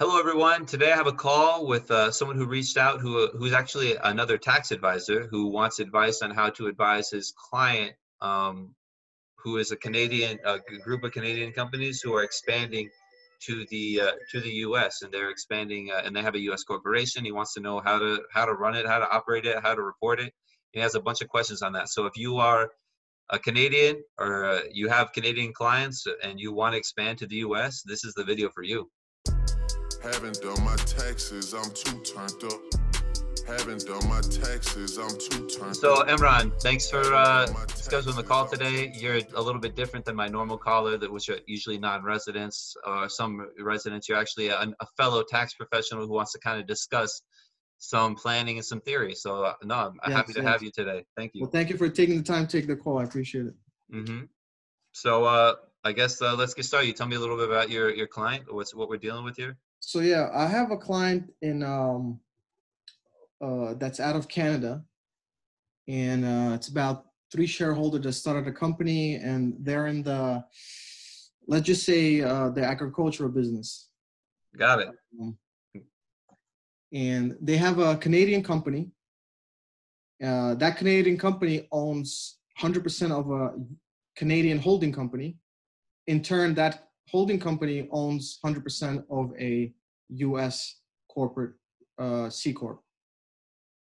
Hello, everyone. Today I have a call with uh, someone who reached out who who's actually another tax advisor who wants advice on how to advise his client, um, who is a Canadian a group of Canadian companies who are expanding to the uh, to the U.S. and they're expanding uh, and they have a U.S. corporation. He wants to know how to how to run it, how to operate it, how to report it. He has a bunch of questions on that. So if you are a Canadian or uh, you have Canadian clients and you want to expand to the U.S., this is the video for you. Haven't done my taxes, I'm too turned up. Haven't done my taxes, I'm too turned So up. Emran, thanks for uh, scheduling the call today. You're a little bit different than my normal caller, that which are usually non-residents or some residents. You're actually a, a fellow tax professional who wants to kind of discuss some planning and some theory. So uh, no, I'm Yes, happy to yes. have you today. Thank you. Well, thank you for taking the time to take the call. I appreciate it. hmm So uh, I guess uh, let's get started. You tell me a little bit about your your client. What's what we're dealing with here? So yeah, I have a client in um, uh, that's out of Canada, and uh, it's about three shareholders that started a company, and they're in the let's just say uh, the agricultural business, Got it. um, and they have a Canadian company. Uh, that Canadian company owns 100% of a Canadian holding company. In turn, that holding company owns 100% of a U.S. corporate uh, C corp.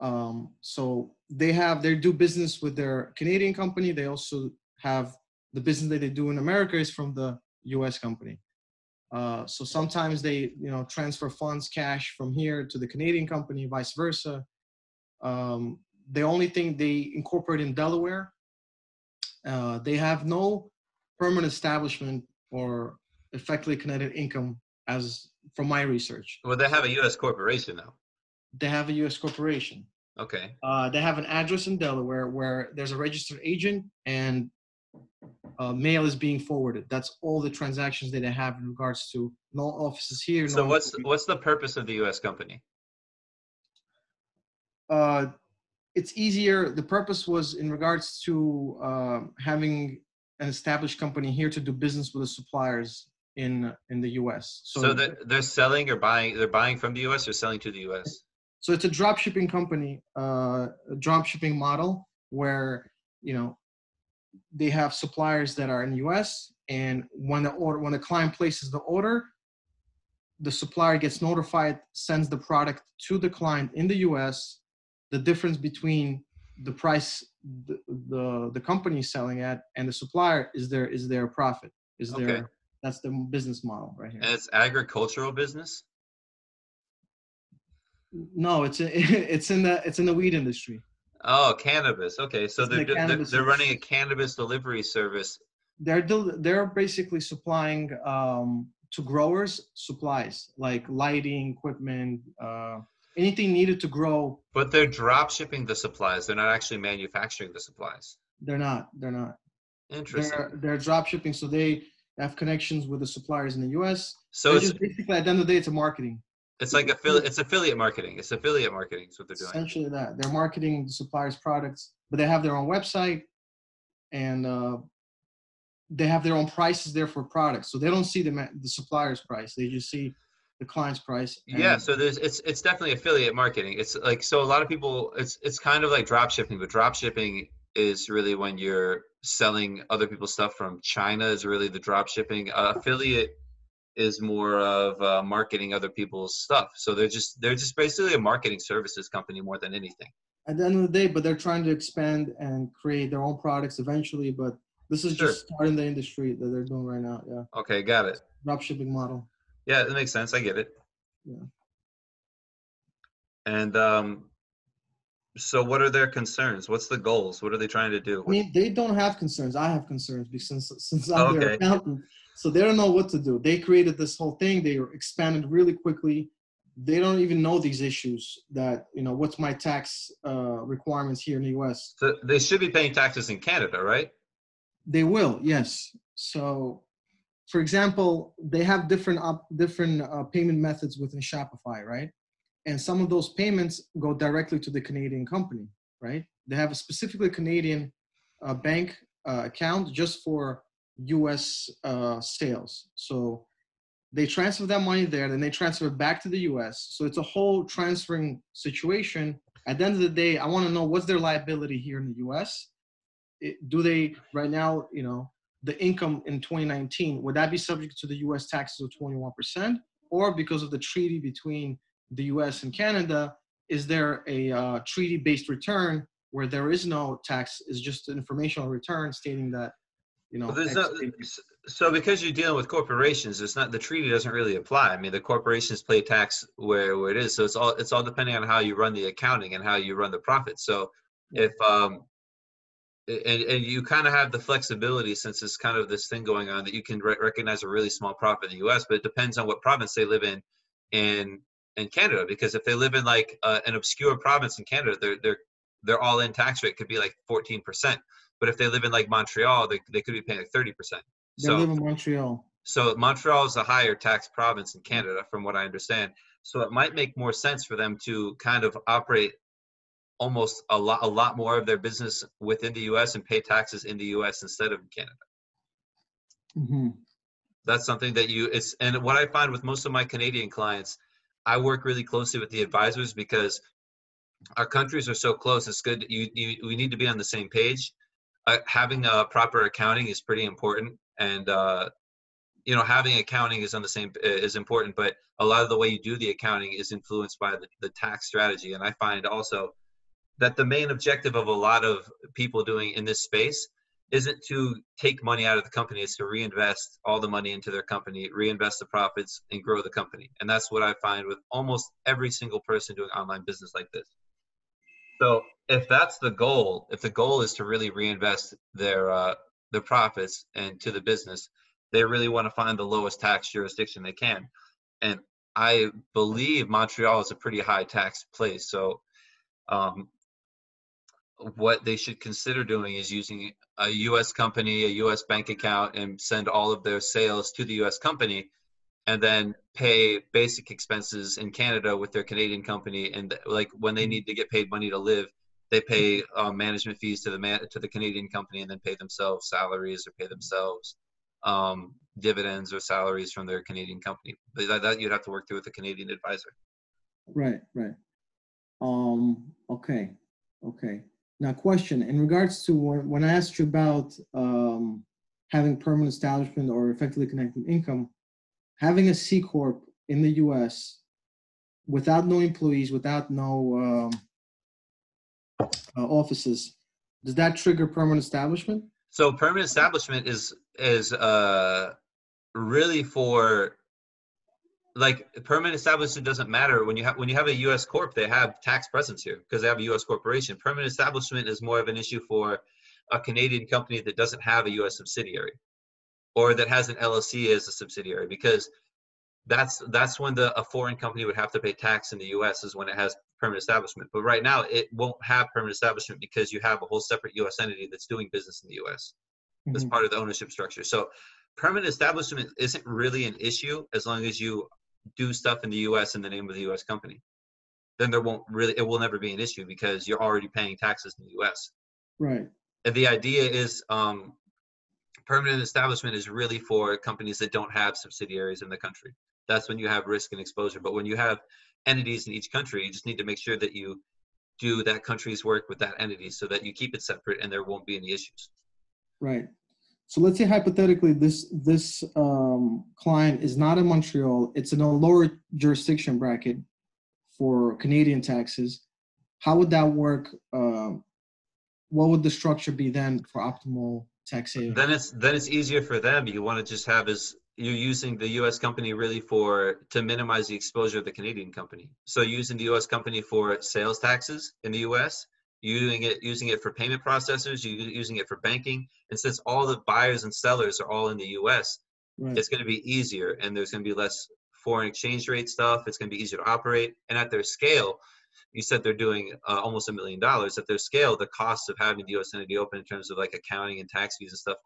Um, so they have they do business with their Canadian company. They also have the business that they do in America is from the U.S. company. Uh, so sometimes they you know transfer funds cash from here to the Canadian company, vice versa. Um, the only thing they incorporate in Delaware, uh, they have no permanent establishment or effectively connected income as from my research. Well, they have a U.S. corporation now. They have a U.S. corporation. Okay. Uh, they have an address in Delaware where there's a registered agent and uh, mail is being forwarded. That's all the transactions that they have in regards to no offices here. So no what's what's the purpose of the U.S. company? uh, it's easier. The purpose was in regards to uh, having an established company here to do business with the suppliers in in the U.S. So, So they're, they're selling or buying, they're buying from the US or selling to the US? so it's a drop shipping company, uh, a drop shipping model where you know they have suppliers that are in the U.S. and when the order when the client places the order, the supplier gets notified, sends the product to the client in the U.S. The difference between the price the the, the company is selling at and the supplier is their is their profit is their Okay. That's the business model right here. And it's agricultural business? No, it's a, it's in the it's in the weed industry. Oh, cannabis. Okay. So they're, the they're, they're running a cannabis delivery service. They're del- they're basically supplying um, to growers supplies like lighting equipment, uh, anything needed to grow. But they're drop shipping the supplies. They're not actually manufacturing the supplies. They're not. They're not. Interesting. They're they're drop shipping, so they have connections with the suppliers in the U.S. So They're it's just basically at the end of the day, it's a marketing. it's like affiliate it's affiliate marketing. It's affiliate marketing is what they're doing. Essentially, that they're marketing the suppliers' products, but they have their own website, and uh, they have their own prices there for products. So they don't see the ma- the supplier's price; they just see the client's price. Yeah, so there's it's it's definitely affiliate marketing. It's like so a lot of people it's it's kind of like drop shipping, but drop shipping is really when you're selling other people's stuff from China is really the drop shipping. Uh, affiliate is more of uh, marketing other people's stuff. So they're just they're just basically a marketing services company more than anything. at the end of the day, but they're trying to expand and create their own products eventually. But this is Sure. just starting the industry that they're doing right now. Yeah, Okay, got it. drop shipping model. Yeah, that makes sense. I get it. Yeah. And um, so what are their concerns? What's the goals? What are they trying to do? I mean, they don't have concerns. I have concerns because since since I'm their accountant, so they don't know what to do. They created this whole thing. They expanded really quickly. They don't even know these issues. That you know, what's my tax uh, requirements here in the U.S. So they should be paying taxes in Canada, right? They will, yes. So, for example, they have different op- different uh, payment methods within Shopify, right? And some of those payments go directly to the Canadian company, right? They have a specifically Canadian uh, bank uh, account just for U.S. Uh, sales. So they transfer that money there, then they transfer it back to the US. So it's a whole transferring situation. At the end of the day, I want to know what's their liability here in the US. It, do they right now, you know, the income in 2019 would that be subject to the US taxes of 21%, or because of the treaty between the US and Canada, is there a uh, treaty-based return where there is no tax? Is just an informational return stating that, you know. Well, there's X- so because you're dealing with corporations, it's not the treaty doesn't really apply. I mean, the corporations pay tax where, where it is. So it's all it's all depending on how you run the accounting and how you run the profit. So if um and, and you kind of have the flexibility since it's kind of this thing going on that you can re- recognize a really small profit in the U.S., but it depends on what province they live in in in Canada. Because if they live in like uh, an obscure province in Canada, their their their all in tax rate could be like 14 percent. But if they live in like Montreal, they, they could be paying like 30 percent. They So live in Montreal. so Montreal is a higher tax province in Canada, from what I understand. So it might make more sense for them to kind of operate almost a lot, a lot more of their business within the U.S. and pay taxes in the U.S. instead of in Canada. hmm That's something that you. It's and what I find with most of my Canadian clients, I work really closely with the advisors because our countries are so close. It's good. You, you we need to be on the same page. Uh, having a proper accounting is pretty important, and uh, you know having accounting is on the same is important. But a lot of the way you do the accounting is influenced by the, the tax strategy. And I find also that the main objective of a lot of people doing in this space isn't to take money out of the company it's to reinvest all the money into their company reinvest the profits and grow the company. And that's what i find with almost every single person doing online business like this. So if that's the goal if the goal is to really reinvest their uh, their profits into the business they really want to find the lowest tax jurisdiction they can. And i believe montreal is a pretty high tax place. So um, what they should consider doing is using a US company, a US bank account, and send all of their sales to the US company, and then pay basic expenses in Canada with their Canadian company. And like when they need to get paid money to live, they pay uh, management fees to the man to the Canadian company, and then pay themselves salaries or pay themselves um, dividends or salaries from their Canadian company. But that, that you'd have to work through with a Canadian advisor. Right, right. Um, okay, okay. Now, question in regards to when, I asked you about um, having permanent establishment or effectively connected income, having a C corp in the U.S. without no employees, without no um, uh, offices, does that trigger permanent establishment? So permanent establishment is is uh really for like permanent establishment doesn't matter when you have when you have a U.S. corp they have tax presence here because they have a U.S. corporation. Permanent establishment is more of an issue for a Canadian company that doesn't have a U.S. subsidiary or that has an LLC as a subsidiary because that's that's when the a foreign company would have to pay tax in the U.S. is when it has permanent establishment. But right now it won't have permanent establishment because you have a whole separate U.S. entity that's doing business in the U.S. as Mhm. part of the ownership structure. So permanent establishment isn't really an issue as long as you do stuff in the US in the name of the US company. Then there won't really it will never be an issue because you're already paying taxes in the US. Right. And the idea is um permanent establishment is really for companies that don't have subsidiaries in the country. That's when you have risk and exposure. But when you have entities in each country, you just need to make sure that you do that country's work with that entity so that you keep it separate and there won't be any issues. Right. So let's say hypothetically this this um, client is not in Montreal. It's in a lower jurisdiction bracket for Canadian taxes. How would that work? Um, what would the structure be then for optimal taxation? then it's then it's easier for them you want to just have is you're using the us company really for to minimize the exposure of the canadian company so using the us company for sales taxes in the us using it using it for payment processors you using it for banking. And since all the buyers and sellers are all in the us right. it's going to be easier and there's going to be less foreign exchange rate stuff. It's going to be easier to operate. And at their scale you said they're doing uh, almost a million dollars. At their scale the costs of having the us entity open in terms of like accounting and tax fees and stuff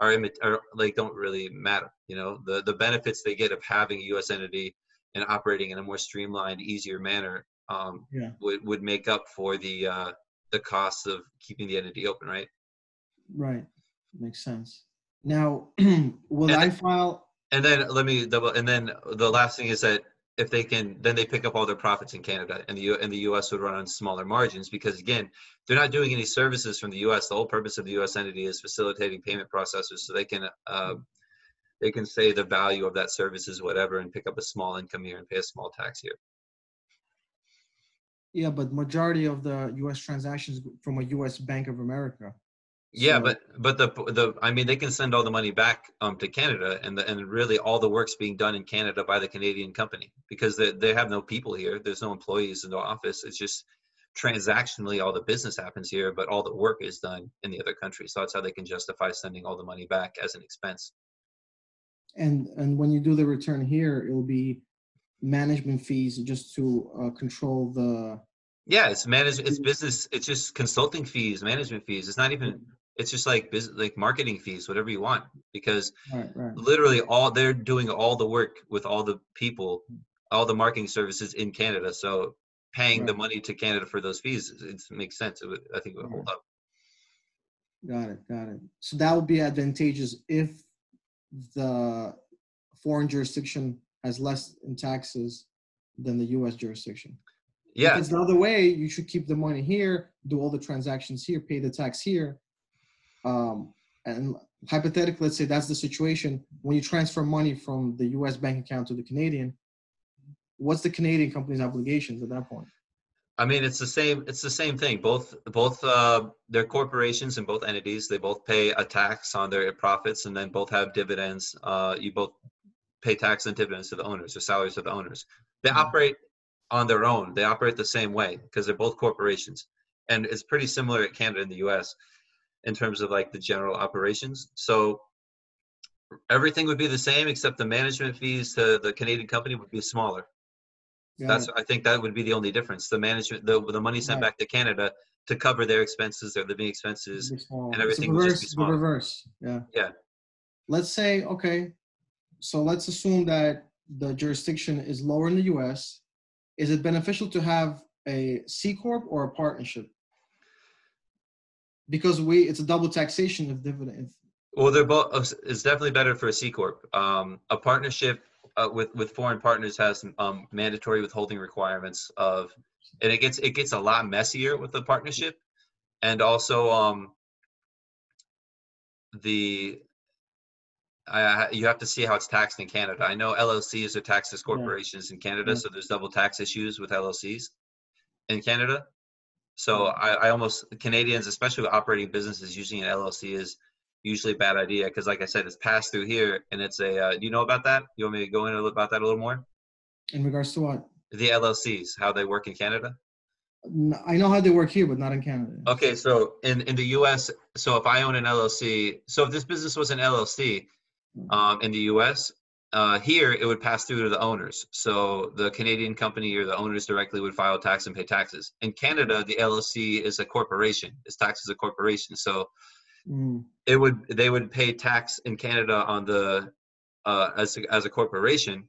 are, are like don't really matter you know? The the benefits they get of having a us entity and operating in a more streamlined easier manner um, Yeah. would, would make up for the uh, the costs of keeping the entity open right Right. Makes sense. Now, will I- file? And then let me double, and then the last thing is that if they can, then they pick up all their profits in Canada and the, U- and the US would run on smaller margins because again, they're not doing any services from the US. The whole purpose of the US entity is facilitating payment processors so they can, uh, they can say the value of that service is whatever and pick up a small income here and pay a small tax here. Yeah, but majority of the U.S. transactions from a U.S. Bank of America. Yeah, So- but but the the I mean they can send all the money back um to Canada and the, and really all the work's being done in Canada by the Canadian company because they they have no people here. There's no employees in the office. It's just transactionally all the business happens here, but all the work is done in the other country. So that's how they can justify sending all the money back as an expense. And and when you do the return here, it'll be management fees just to uh, control the. Yeah, it's manage it's business. It's just consulting fees, management fees. It's not even. It's just like business, like marketing fees, whatever you want, because Right, right. literally all they're doing all the work with all the people all the marketing services in canada so paying the money to canada for those fees it it makes sense it would, i think it would hold up Got it, got it. So that would be advantageous if the foreign jurisdiction has less in taxes than the U.S. jurisdiction. yeah If it's the other way, you should keep the money here, do all the transactions here, pay the tax here. Um, and hypothetically, let's say that's the situation. When you transfer money from the U.S. bank account to the Canadian, what's the Canadian company's obligations at that point? i mean it's the same it's the same thing both both uh they're corporations and both entities they both pay a tax on their profits and then both have dividends uh you both pay tax and dividends to the owners or salaries to the owners they Mhm. operate on their own they operate the same way because they're both corporations and it's pretty similar at canada and the us in terms of like the general operations so everything would be the same except the management fees to the canadian company would be smaller Got that's i think that would be the only difference the management the, the money sent Right. back to canada to cover their expenses their living expenses and It's everything would reverse, just be the smaller. reverse. Yeah. Yeah. Let's say, okay, so let's assume that the jurisdiction is lower in the US. Is it beneficial to have a C corp or a partnership? Because we, it's a double taxation of dividend. Well, they're both. uh, It's definitely better for a C corp. Um, a partnership uh, with with foreign partners has um, mandatory withholding requirements of, and it gets it gets a lot messier with the partnership, and also um, the. I, you have to see how it's taxed in Canada. I know LLCs are taxed as corporations in Canada, so there's double tax issues with LLCs in Canada. So I, I almost Canadians, especially with operating businesses, using an LLC is usually a bad idea because, like I said, it's passed through here, and it's a. Uh, do you know about that? You want me to go into about that a little more? In regards to what? The LLCs, how they work in Canada. I know how they work here, but not in Canada. Okay, so in in the U.S., so if I own an LLC, so if this business was an LLC, um, in the U.S. Uh, here, it would pass through to the owners. So the Canadian company or the owners directly would file tax and pay taxes. In Canada, the LLC is a corporation. It's taxed as a corporation. So Mm, it would they would pay tax in Canada on the uh, as a, as a corporation,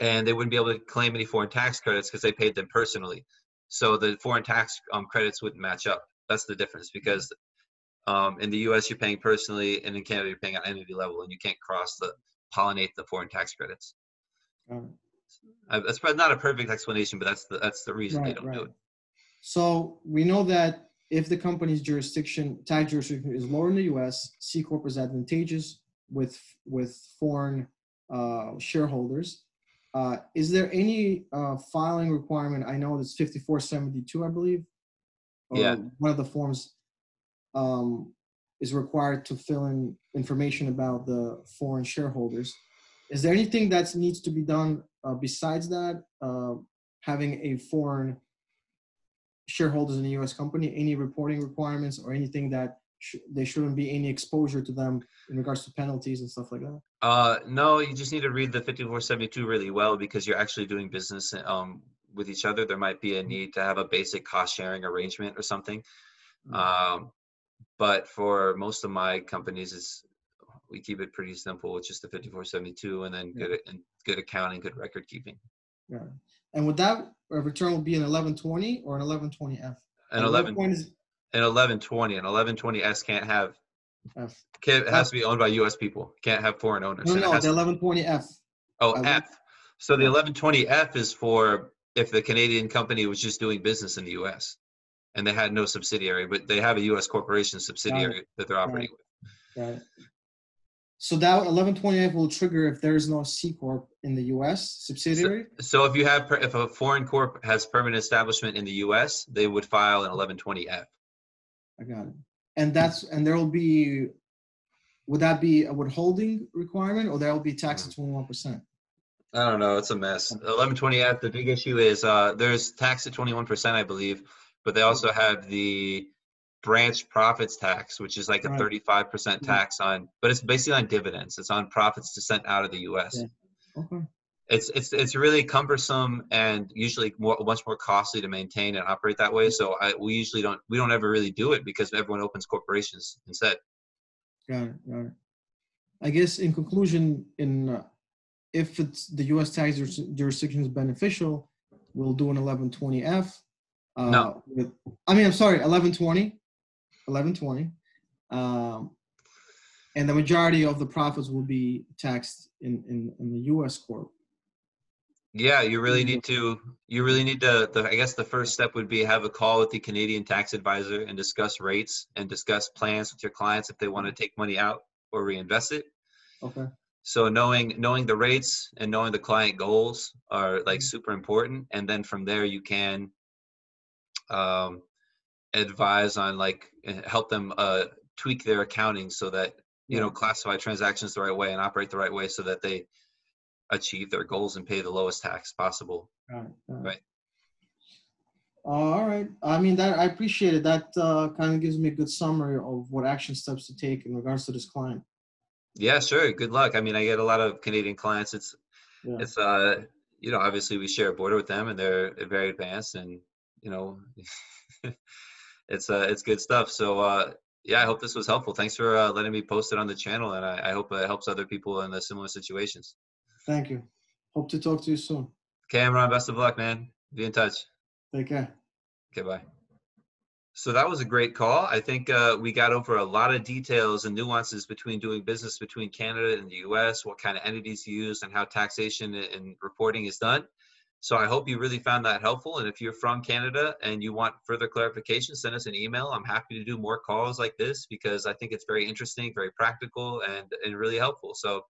and they wouldn't be able to claim any foreign tax credits because they paid them personally. So the foreign tax um, credits wouldn't match up. That's the difference because um, in the U.S. you're paying personally, and in Canada you're paying at entity level, and you can't cross the pollinate the foreign tax credits. got it. Uh, that's probably not a perfect explanation, but that's the that's the reason they don't do it. So we know that if the company's jurisdiction, tax jurisdiction is lower in the US, C corp is advantageous with, with foreign uh, shareholders. Uh, Is there any uh, filing requirement? I know it's 5472, I believe. or Yeah. One of the forms um, is required to fill in information about the foreign shareholders. Is there anything that needs to be done uh, besides that? Uh, having a foreign shareholders in a U.S. company, any reporting requirements or anything that sh- there shouldn't be any exposure to them in regards to penalties and stuff like that? Uh, no, you just need to read the 5472 really well because you're actually doing business um, with each other. There might be a need to have a basic cost sharing arrangement or something. Mm. Um, but for most of my companies, it's we keep it pretty simple with just the 5472 and then Yeah. good and good accounting, good record keeping. Yeah. And would that uh, return will be an 1120 or an 1120F? And At what 11 point is- and 1120 and 1120s can't have F. Can't, it has to be owned by U.S. people. Can't have foreign owners. No, no, the 1120F. oh, I would- F. So the 1120F is for if the Canadian company was just doing business in the U.S. and they had no subsidiary, but they have a U.S. corporation subsidiary that they're operating with. Right. So that 1120F will trigger if there is no C corp in the U.S. subsidiary. So if you have, per- if a foreign corp has permanent establishment in the U.S., they would file an 1120F. I got it. And that's and there will be. Would that be a withholding requirement, or there will be tax at 21 percent? I don't know. It's a mess. 1120F. The big issue is uh, there's tax at 21%, I believe, but they also have the branch profits tax, which is like a 35% tax on, but it's basically on dividends. It's on profits to sent out of the U.S. Yeah. Okay. It's it's it's really cumbersome and usually more much more costly to maintain and operate that way. So I, we usually don't we don't ever really do it because everyone opens corporations instead. Got it. Got it. I guess in conclusion, in uh, if it's the U.S. tax jurisdiction is beneficial, we'll do an 1120F. Uh, No. With, I mean, I'm sorry, 1120, 1120, um, and the majority of the profits will be taxed in in, in the U.S. corp. Yeah, you really need to, you really need to, the, I guess the first step would be have a call with the Canadian tax advisor and discuss rates and discuss plans with your clients if they want to take money out or reinvest it. Okay. So knowing, knowing the rates and knowing the client goals are like Mhm. super important. And then from there you can um, advise on like, uh, help them uh, tweak their accounting so that, you know, classify transactions the right way and operate the right way so that they achieve their goals and pay the lowest tax possible. Got it. Right. All right. I mean that I appreciate it. That uh, kind of gives me a good summary of what action steps to take in regards to this client. Yeah, sure. Good luck. I mean, I get a lot of Canadian clients. It's Yeah. it's uh you know obviously we share a border with them and they're very advanced and you know it's uh it's good stuff. So uh yeah, I hope this was helpful. Thanks for uh, letting me post it on the channel and I, I hope it helps other people in the similar situations. Thank you. Hope to talk to you soon. Cameron, best of luck, man. Be in touch. Take care. Okay, bye. So that was a great call. I think uh, we got over a lot of details and nuances between doing business between Canada and the US, what kind of entities you use, and how taxation and reporting is done. So I hope you really found that helpful. And if you're from Canada and you want further clarification, send us an email. I'm happy to do more calls like this because I think it's very interesting, very practical, and and really helpful. So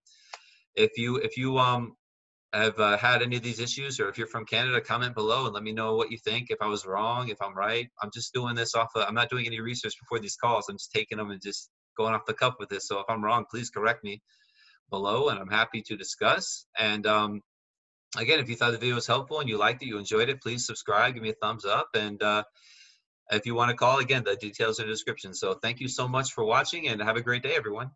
if you if you um have uh, had any of these issues or if you're from canada comment below and let me know what you think if i was wrong if i'm right i'm just doing this off of, i'm not doing any research before these calls i'm just taking them and just going off the cuff with this so if i'm wrong please correct me below and i'm happy to discuss and um, again if you thought the video was helpful and you liked it you enjoyed it please subscribe give me a thumbs up and uh, if you want to call again the details are in the description. So thank you so much for watching and have a great day everyone